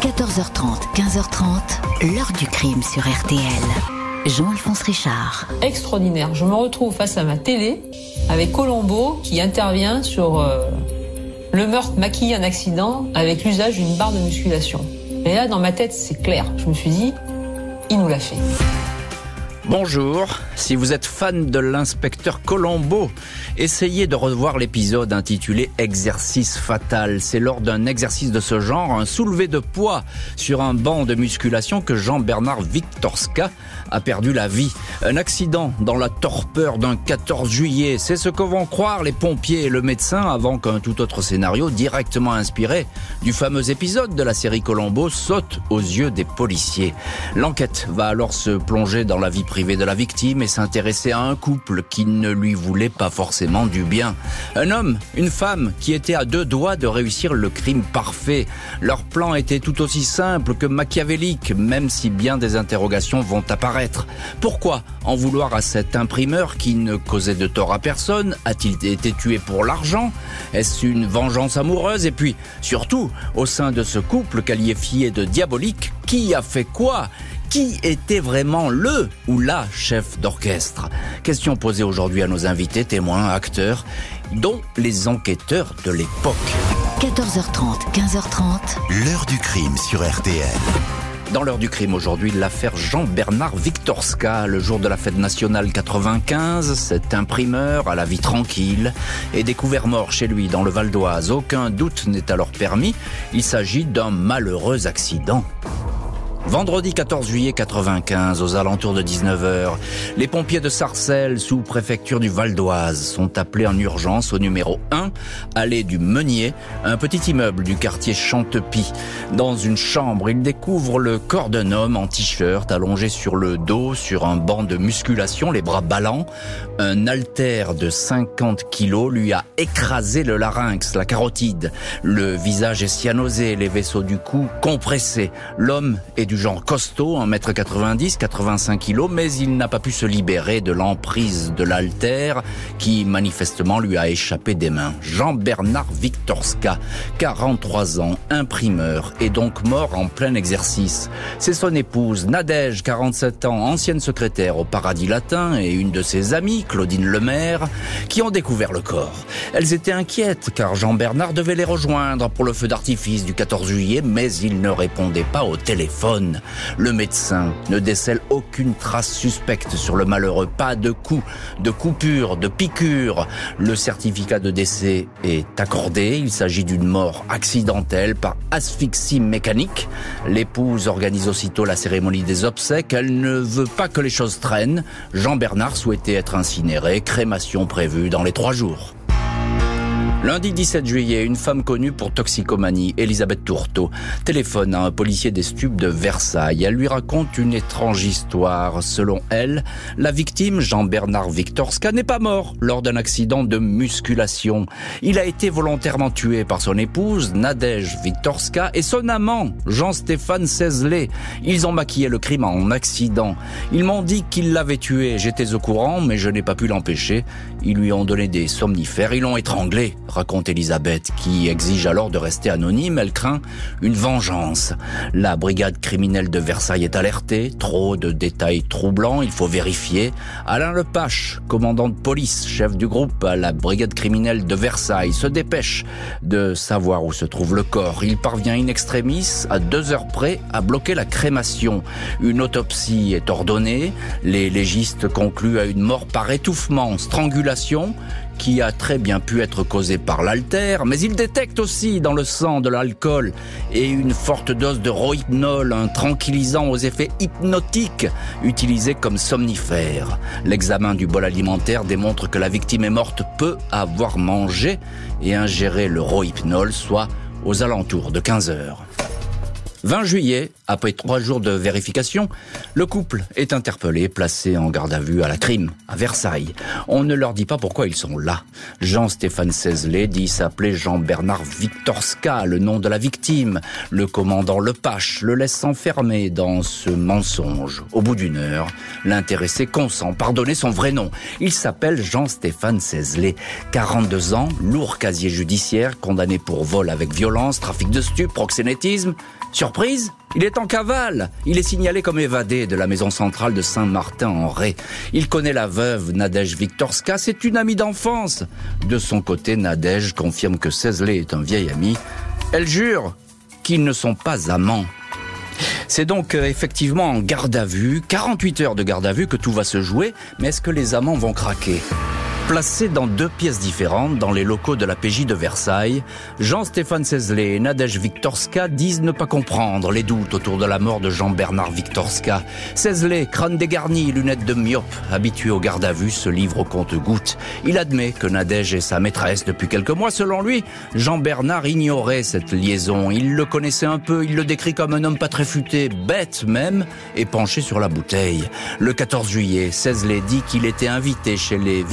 14h30, 15h30, l'heure du crime sur RTL. Jean-Alphonse Richard. Extraordinaire. Je me retrouve face à ma télé avec Colombo qui intervient sur euh, le meurtre maquillé un accident avec l'usage d'une barre de musculation. Et là, dans ma tête, c'est clair. Je me suis dit, il nous l'a fait. Bonjour, si vous êtes fan de l'inspecteur Colombo, essayez de revoir l'épisode intitulé Exercice fatal. C'est lors d'un exercice de ce genre, un soulevé de poids sur un banc de musculation que Jean-Bernard Victorska a perdu la vie. Un accident dans la torpeur d'un 14 juillet, c'est ce que vont croire les pompiers et le médecin avant qu'un tout autre scénario directement inspiré du fameux épisode de la série Colombo saute aux yeux des policiers. L'enquête va alors se plonger dans la vie privée de la victime et s'intéresser à un couple qui ne lui voulait pas forcément du bien. Un homme, une femme qui étaient à deux doigts de réussir le crime parfait. Leur plan était tout aussi simple que machiavélique, même si bien des interrogations vont apparaître. Pourquoi en vouloir à cet imprimeur qui ne causait de tort à personne? A-t-il été tué pour l'argent? Est-ce une vengeance amoureuse? Et puis, surtout, au sein de ce couple qualifié de diabolique, qui a fait quoi? Qui était vraiment le ou la chef d'orchestre Question posée aujourd'hui à nos invités, témoins, acteurs, dont les enquêteurs de l'époque. 14h30, 15h30. L'heure du crime sur RTL. Dans l'heure du crime aujourd'hui, l'affaire Jean-Bernard Victorska, le jour de la fête nationale 95, cet imprimeur à la vie tranquille est découvert mort chez lui dans le Val d'Oise. Aucun doute n'est alors permis, il s'agit d'un malheureux accident. Vendredi 14 juillet 95, aux alentours de 19h, les pompiers de Sarcelles, sous préfecture du Val d'Oise, sont appelés en urgence au numéro 1, allée du Meunier, un petit immeuble du quartier Chantepie. Dans une chambre, ils découvrent le corps d'un homme en t-shirt, allongé sur le dos, sur un banc de musculation, les bras ballants. Un haltère de 50 kilos lui a écrasé le larynx, la carotide. Le visage est cyanosé, les vaisseaux du cou compressés. L'homme est du genre costaud, 1m90, 85 kg, mais il n'a pas pu se libérer de l'emprise de l'altère qui manifestement lui a échappé des mains. Jean-Bernard Victorska, 43 ans, imprimeur, est donc mort en plein exercice. C'est son épouse, Nadège, 47 ans, ancienne secrétaire au Paradis Latin, et une de ses amies, Claudine Lemaire, qui ont découvert le corps. Elles étaient inquiètes car Jean-Bernard devait les rejoindre pour le feu d'artifice du 14 juillet, mais il ne répondait pas au téléphone. Le médecin ne décèle aucune trace suspecte sur le malheureux. Pas de coup, de coupure, de piqûre. Le certificat de décès est accordé. Il s'agit d'une mort accidentelle par asphyxie mécanique. L'épouse organise aussitôt la cérémonie des obsèques. Elle ne veut pas que les choses traînent. Jean-Bernard souhaitait être incinéré. Crémation prévue dans les trois jours. Lundi 17 juillet, une femme connue pour toxicomanie, Elisabeth Tourteau, téléphone à un policier des stupes de Versailles. Elle lui raconte une étrange histoire. Selon elle, la victime, Jean-Bernard Victorska, n'est pas mort lors d'un accident de musculation. Il a été volontairement tué par son épouse, Nadège Victorska, et son amant, Jean-Stéphane Cézelet. Ils ont maquillé le crime en accident. Ils m'ont dit qu'ils l'avaient tué. J'étais au courant, mais je n'ai pas pu l'empêcher. Ils lui ont donné des somnifères. Ils l'ont étranglé raconte Elisabeth, qui exige alors de rester anonyme. Elle craint une vengeance. La brigade criminelle de Versailles est alertée. Trop de détails troublants, il faut vérifier. Alain Lepache, commandant de police, chef du groupe à la brigade criminelle de Versailles, se dépêche de savoir où se trouve le corps. Il parvient in extremis, à deux heures près, à bloquer la crémation. Une autopsie est ordonnée. Les légistes concluent à une mort par étouffement, strangulation, qui a très bien pu être causée par l'altère, mais il détecte aussi dans le sang de l'alcool et une forte dose de rohypnol, un tranquillisant aux effets hypnotiques utilisé comme somnifère. L'examen du bol alimentaire démontre que la victime est morte peu avoir mangé et ingéré le rohypnol, soit aux alentours de 15 heures. 20 juillet, après trois jours de vérification, le couple est interpellé, placé en garde à vue à la crime, à Versailles. On ne leur dit pas pourquoi ils sont là. Jean-Stéphane Cézelet dit s'appeler Jean-Bernard Victorska, le nom de la victime. Le commandant Lepache le laisse s'enfermer dans ce mensonge. Au bout d'une heure, l'intéressé consent par donner son vrai nom. Il s'appelle Jean-Stéphane Cézelet, 42 ans, lourd casier judiciaire, condamné pour vol avec violence, trafic de stupes, proxénétisme. Surprise il est en cavale. Il est signalé comme évadé de la maison centrale de Saint-Martin-en-Ré. Il connaît la veuve Nadège Viktorska, c'est une amie d'enfance. De son côté, Nadège confirme que Cézlé est un vieil ami. Elle jure qu'ils ne sont pas amants. C'est donc euh, effectivement en garde à vue, 48 heures de garde à vue que tout va se jouer, mais est-ce que les amants vont craquer? Placés dans deux pièces différentes dans les locaux de la PJ de Versailles, Jean-Stéphane Cézlé et Nadège Viktorska disent ne pas comprendre les doutes autour de la mort de Jean-Bernard Viktorska. Cézlé, crâne dégarni, lunettes de myope, habitué au garde à vue, se livre au compte-goutte. Il admet que Nadège est sa maîtresse depuis quelques mois. Selon lui, Jean-Bernard ignorait cette liaison. Il le connaissait un peu, il le décrit comme un homme pas très futé, bête même, et penché sur la bouteille. Le 14 juillet, Cézlé dit qu'il était invité chez les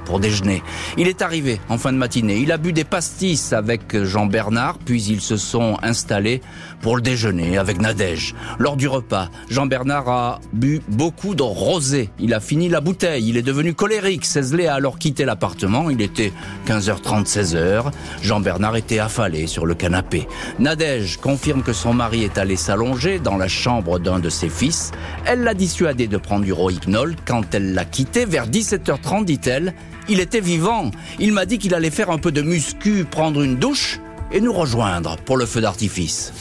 Pour déjeuner. Il est arrivé en fin de matinée. Il a bu des pastis avec Jean Bernard, puis ils se sont installés pour le déjeuner avec Nadège. Lors du repas, Jean Bernard a bu beaucoup de rosé. Il a fini la bouteille. Il est devenu colérique. Cézlé a alors quitté l'appartement. Il était 15h30, 16h. Jean Bernard était affalé sur le canapé. Nadège confirme que son mari est allé s'allonger dans la chambre d'un de ses fils. Elle l'a dissuadé de prendre du rohypnol. Quand elle l'a quitté, vers 17h30, dit-elle, il était vivant. Il m'a dit qu'il allait faire un peu de muscu, prendre une douche et nous rejoindre pour le feu d'artifice.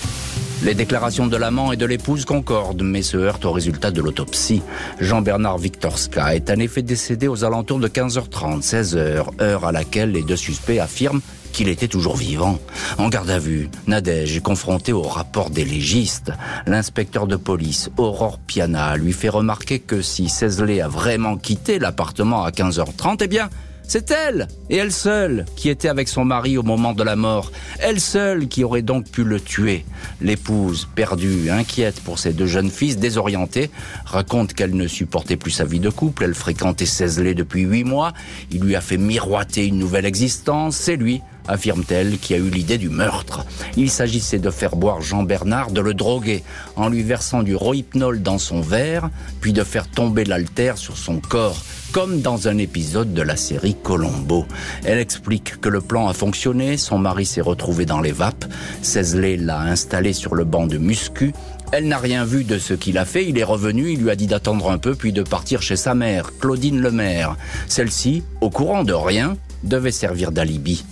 Les déclarations de l'amant et de l'épouse concordent, mais se heurtent au résultat de l'autopsie. Jean-Bernard Viktorska est en effet décédé aux alentours de 15h30, 16h, heure à laquelle les deux suspects affirment qu'il était toujours vivant. En garde à vue, Nadège est confronté au rapport des légistes. L'inspecteur de police, Aurore Piana, lui fait remarquer que si Cézlé a vraiment quitté l'appartement à 15h30, eh bien, c'est elle, et elle seule, qui était avec son mari au moment de la mort. Elle seule qui aurait donc pu le tuer. L'épouse, perdue, inquiète pour ses deux jeunes fils, désorientée, raconte qu'elle ne supportait plus sa vie de couple. Elle fréquentait Cézlé depuis huit mois. Il lui a fait miroiter une nouvelle existence. C'est lui affirme-t-elle, qui a eu l'idée du meurtre. Il s'agissait de faire boire Jean Bernard, de le droguer en lui versant du rohypnol dans son verre, puis de faire tomber l'altère sur son corps, comme dans un épisode de la série Colombo. Elle explique que le plan a fonctionné, son mari s'est retrouvé dans les vapes, Cézlé l'a installé sur le banc de muscu, elle n'a rien vu de ce qu'il a fait, il est revenu, il lui a dit d'attendre un peu puis de partir chez sa mère, Claudine Lemaire. Celle-ci, au courant de rien, devait servir d'alibi.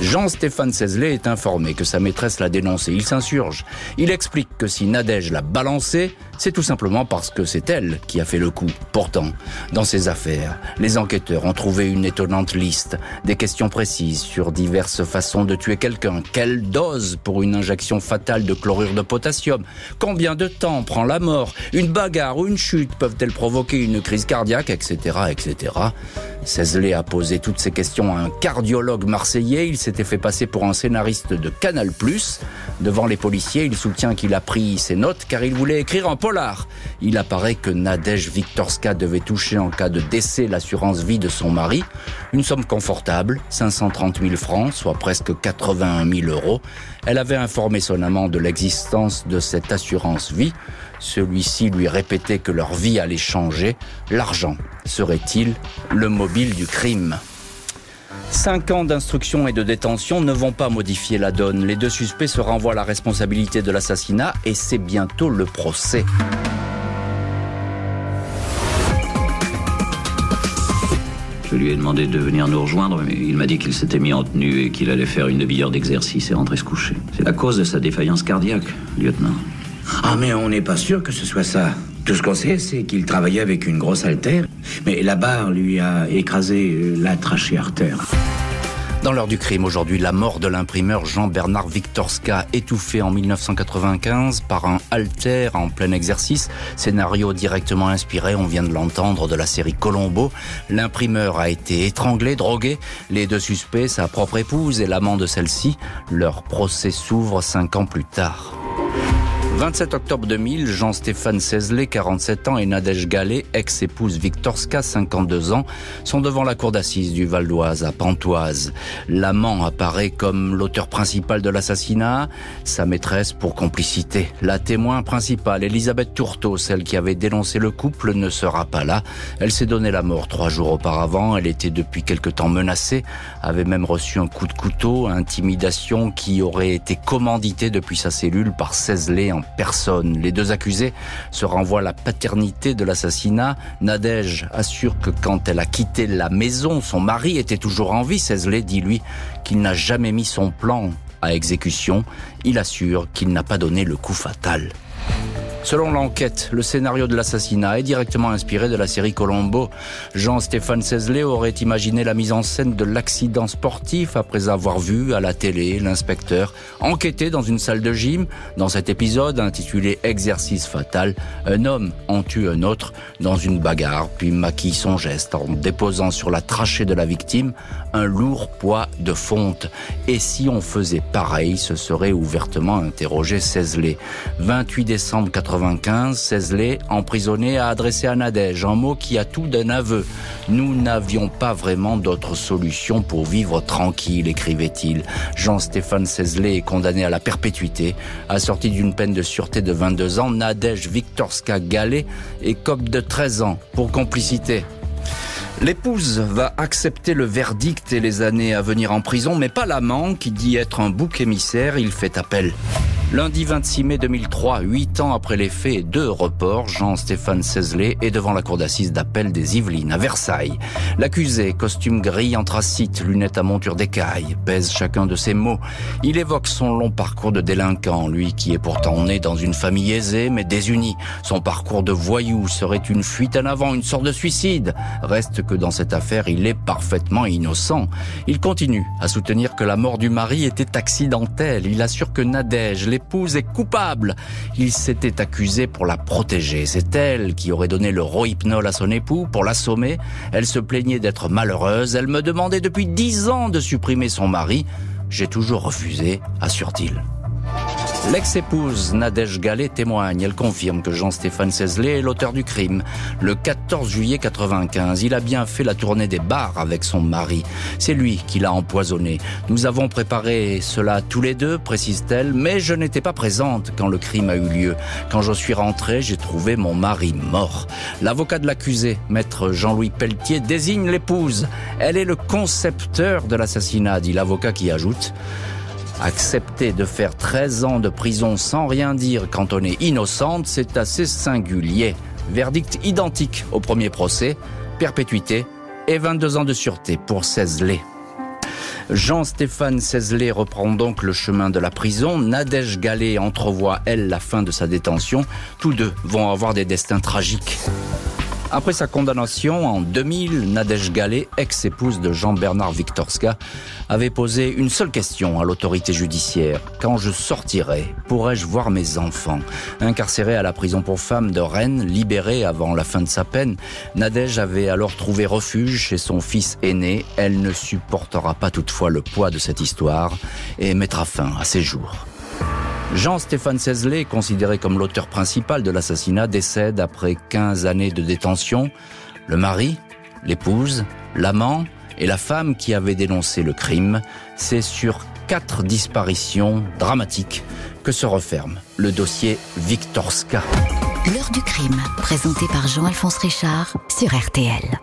Jean-Stéphane Cézlé est informé que sa maîtresse l'a dénoncé. Il s'insurge. Il explique que si Nadège l'a balancé, c'est tout simplement parce que c'est elle qui a fait le coup. Pourtant, dans ces affaires, les enquêteurs ont trouvé une étonnante liste, des questions précises sur diverses façons de tuer quelqu'un. Quelle dose pour une injection fatale de chlorure de potassium? Combien de temps prend la mort? Une bagarre ou une chute peuvent-elles provoquer une crise cardiaque, etc., etc. Cézlé a posé toutes ces questions à un cardiologue marseillais. Il s'était fait passer pour un scénariste de Canal+. Devant les policiers, il soutient qu'il a pris ses notes car il voulait écrire un polar. Il apparaît que Nadège Viktorska devait toucher en cas de décès l'assurance vie de son mari. Une somme confortable, 530 000 francs, soit presque 81 000 euros. Elle avait informé son amant de l'existence de cette assurance vie. Celui-ci lui répétait que leur vie allait changer. L'argent serait-il le mobile? Du crime Cinq ans d'instruction et de détention ne vont pas modifier la donne. Les deux suspects se renvoient à la responsabilité de l'assassinat et c'est bientôt le procès. Je lui ai demandé de venir nous rejoindre, mais il m'a dit qu'il s'était mis en tenue et qu'il allait faire une demi-heure d'exercice et rentrer se coucher. C'est la cause de sa défaillance cardiaque, lieutenant. Ah, mais on n'est pas sûr que ce soit ça. Tout ce qu'on sait, c'est qu'il travaillait avec une grosse altère, mais la barre lui a écrasé la trachée artère. Dans l'heure du crime aujourd'hui, la mort de l'imprimeur Jean-Bernard Viktorska, étouffé en 1995 par un alter en plein exercice. Scénario directement inspiré, on vient de l'entendre, de la série Colombo. L'imprimeur a été étranglé, drogué. Les deux suspects, sa propre épouse et l'amant de celle-ci, leur procès s'ouvre cinq ans plus tard. 27 octobre 2000, Jean-Stéphane Cézelet, 47 ans, et Nadège Gallet, ex-épouse Victorska, 52 ans, sont devant la cour d'assises du Val d'Oise à Pantoise. L'amant apparaît comme l'auteur principal de l'assassinat, sa maîtresse pour complicité. La témoin principale, Elisabeth Tourteau, celle qui avait dénoncé le couple, ne sera pas là. Elle s'est donné la mort trois jours auparavant. Elle était depuis quelque temps menacée, avait même reçu un coup de couteau, intimidation qui aurait été commanditée depuis sa cellule par Cézelet en personne. Les deux accusés se renvoient la paternité de l'assassinat. Nadège assure que quand elle a quitté la maison, son mari était toujours en vie. Cézelet dit lui qu'il n'a jamais mis son plan à exécution. Il assure qu'il n'a pas donné le coup fatal. Selon l'enquête, le scénario de l'assassinat est directement inspiré de la série Colombo. Jean-Stéphane Cézelet aurait imaginé la mise en scène de l'accident sportif après avoir vu à la télé l'inspecteur enquêter dans une salle de gym. Dans cet épisode intitulé Exercice fatal, un homme en tue un autre dans une bagarre, puis maquille son geste en déposant sur la trachée de la victime un lourd poids de fonte. Et si on faisait pareil, ce serait ouvertement interrogé Cézelet. 28 décembre 95, Cézelet, emprisonné, a adressé à Nadège un mot qui a tout d'un aveu. Nous n'avions pas vraiment d'autre solution pour vivre tranquille, écrivait-il. Jean-Stéphane Cézelet est condamné à la perpétuité, assorti d'une peine de sûreté de 22 ans. Nadège Viktorska Gallet est cop de 13 ans pour complicité. L'épouse va accepter le verdict et les années à venir en prison, mais pas l'amant qui dit être un bouc émissaire, il fait appel. Lundi 26 mai 2003, huit ans après les faits deux reports, Jean-Stéphane Cézelet est devant la cour d'assises d'appel des Yvelines à Versailles. L'accusé, costume gris anthracite, lunettes à monture d'écaille, pèse chacun de ses mots. Il évoque son long parcours de délinquant, lui qui est pourtant né dans une famille aisée mais désunie. Son parcours de voyou serait une fuite en avant, une sorte de suicide. Reste que dans cette affaire, il est parfaitement innocent. Il continue à soutenir que la mort du mari était accidentelle. Il assure que Nadège, l'épouse, est coupable. Il s'était accusé pour la protéger. C'est elle qui aurait donné le rohypnol à son époux pour l'assommer. Elle se plaignait d'être malheureuse. Elle me demandait depuis dix ans de supprimer son mari. J'ai toujours refusé, assure-t-il. L'ex-épouse Nadège Gallet témoigne. Elle confirme que Jean-Stéphane Cézelet est l'auteur du crime. Le 14 juillet 95, il a bien fait la tournée des bars avec son mari. C'est lui qui l'a empoisonné. Nous avons préparé cela tous les deux, précise-t-elle, mais je n'étais pas présente quand le crime a eu lieu. Quand je suis rentrée, j'ai trouvé mon mari mort. L'avocat de l'accusé, maître Jean-Louis Pelletier, désigne l'épouse. Elle est le concepteur de l'assassinat, dit l'avocat qui ajoute Accepter de faire 13 ans de prison sans rien dire quand on est innocente, c'est assez singulier. Verdict identique au premier procès, perpétuité et 22 ans de sûreté pour Cézelet. Jean-Stéphane Cézelet reprend donc le chemin de la prison. Nadège Gallet entrevoit, elle, la fin de sa détention. Tous deux vont avoir des destins tragiques. Après sa condamnation en 2000, Nadège Gallet, ex-épouse de Jean-Bernard Victorska, avait posé une seule question à l'autorité judiciaire. Quand je sortirai, pourrais-je voir mes enfants? Incarcérée à la prison pour femmes de Rennes, libérée avant la fin de sa peine, Nadège avait alors trouvé refuge chez son fils aîné. Elle ne supportera pas toutefois le poids de cette histoire et mettra fin à ses jours. Jean-Stéphane Cézelet, considéré comme l'auteur principal de l'assassinat, décède après 15 années de détention. Le mari, l'épouse, l'amant et la femme qui avait dénoncé le crime, c'est sur quatre disparitions dramatiques que se referme le dossier Victorska. L'heure du crime, présenté par Jean-Alphonse Richard sur RTL.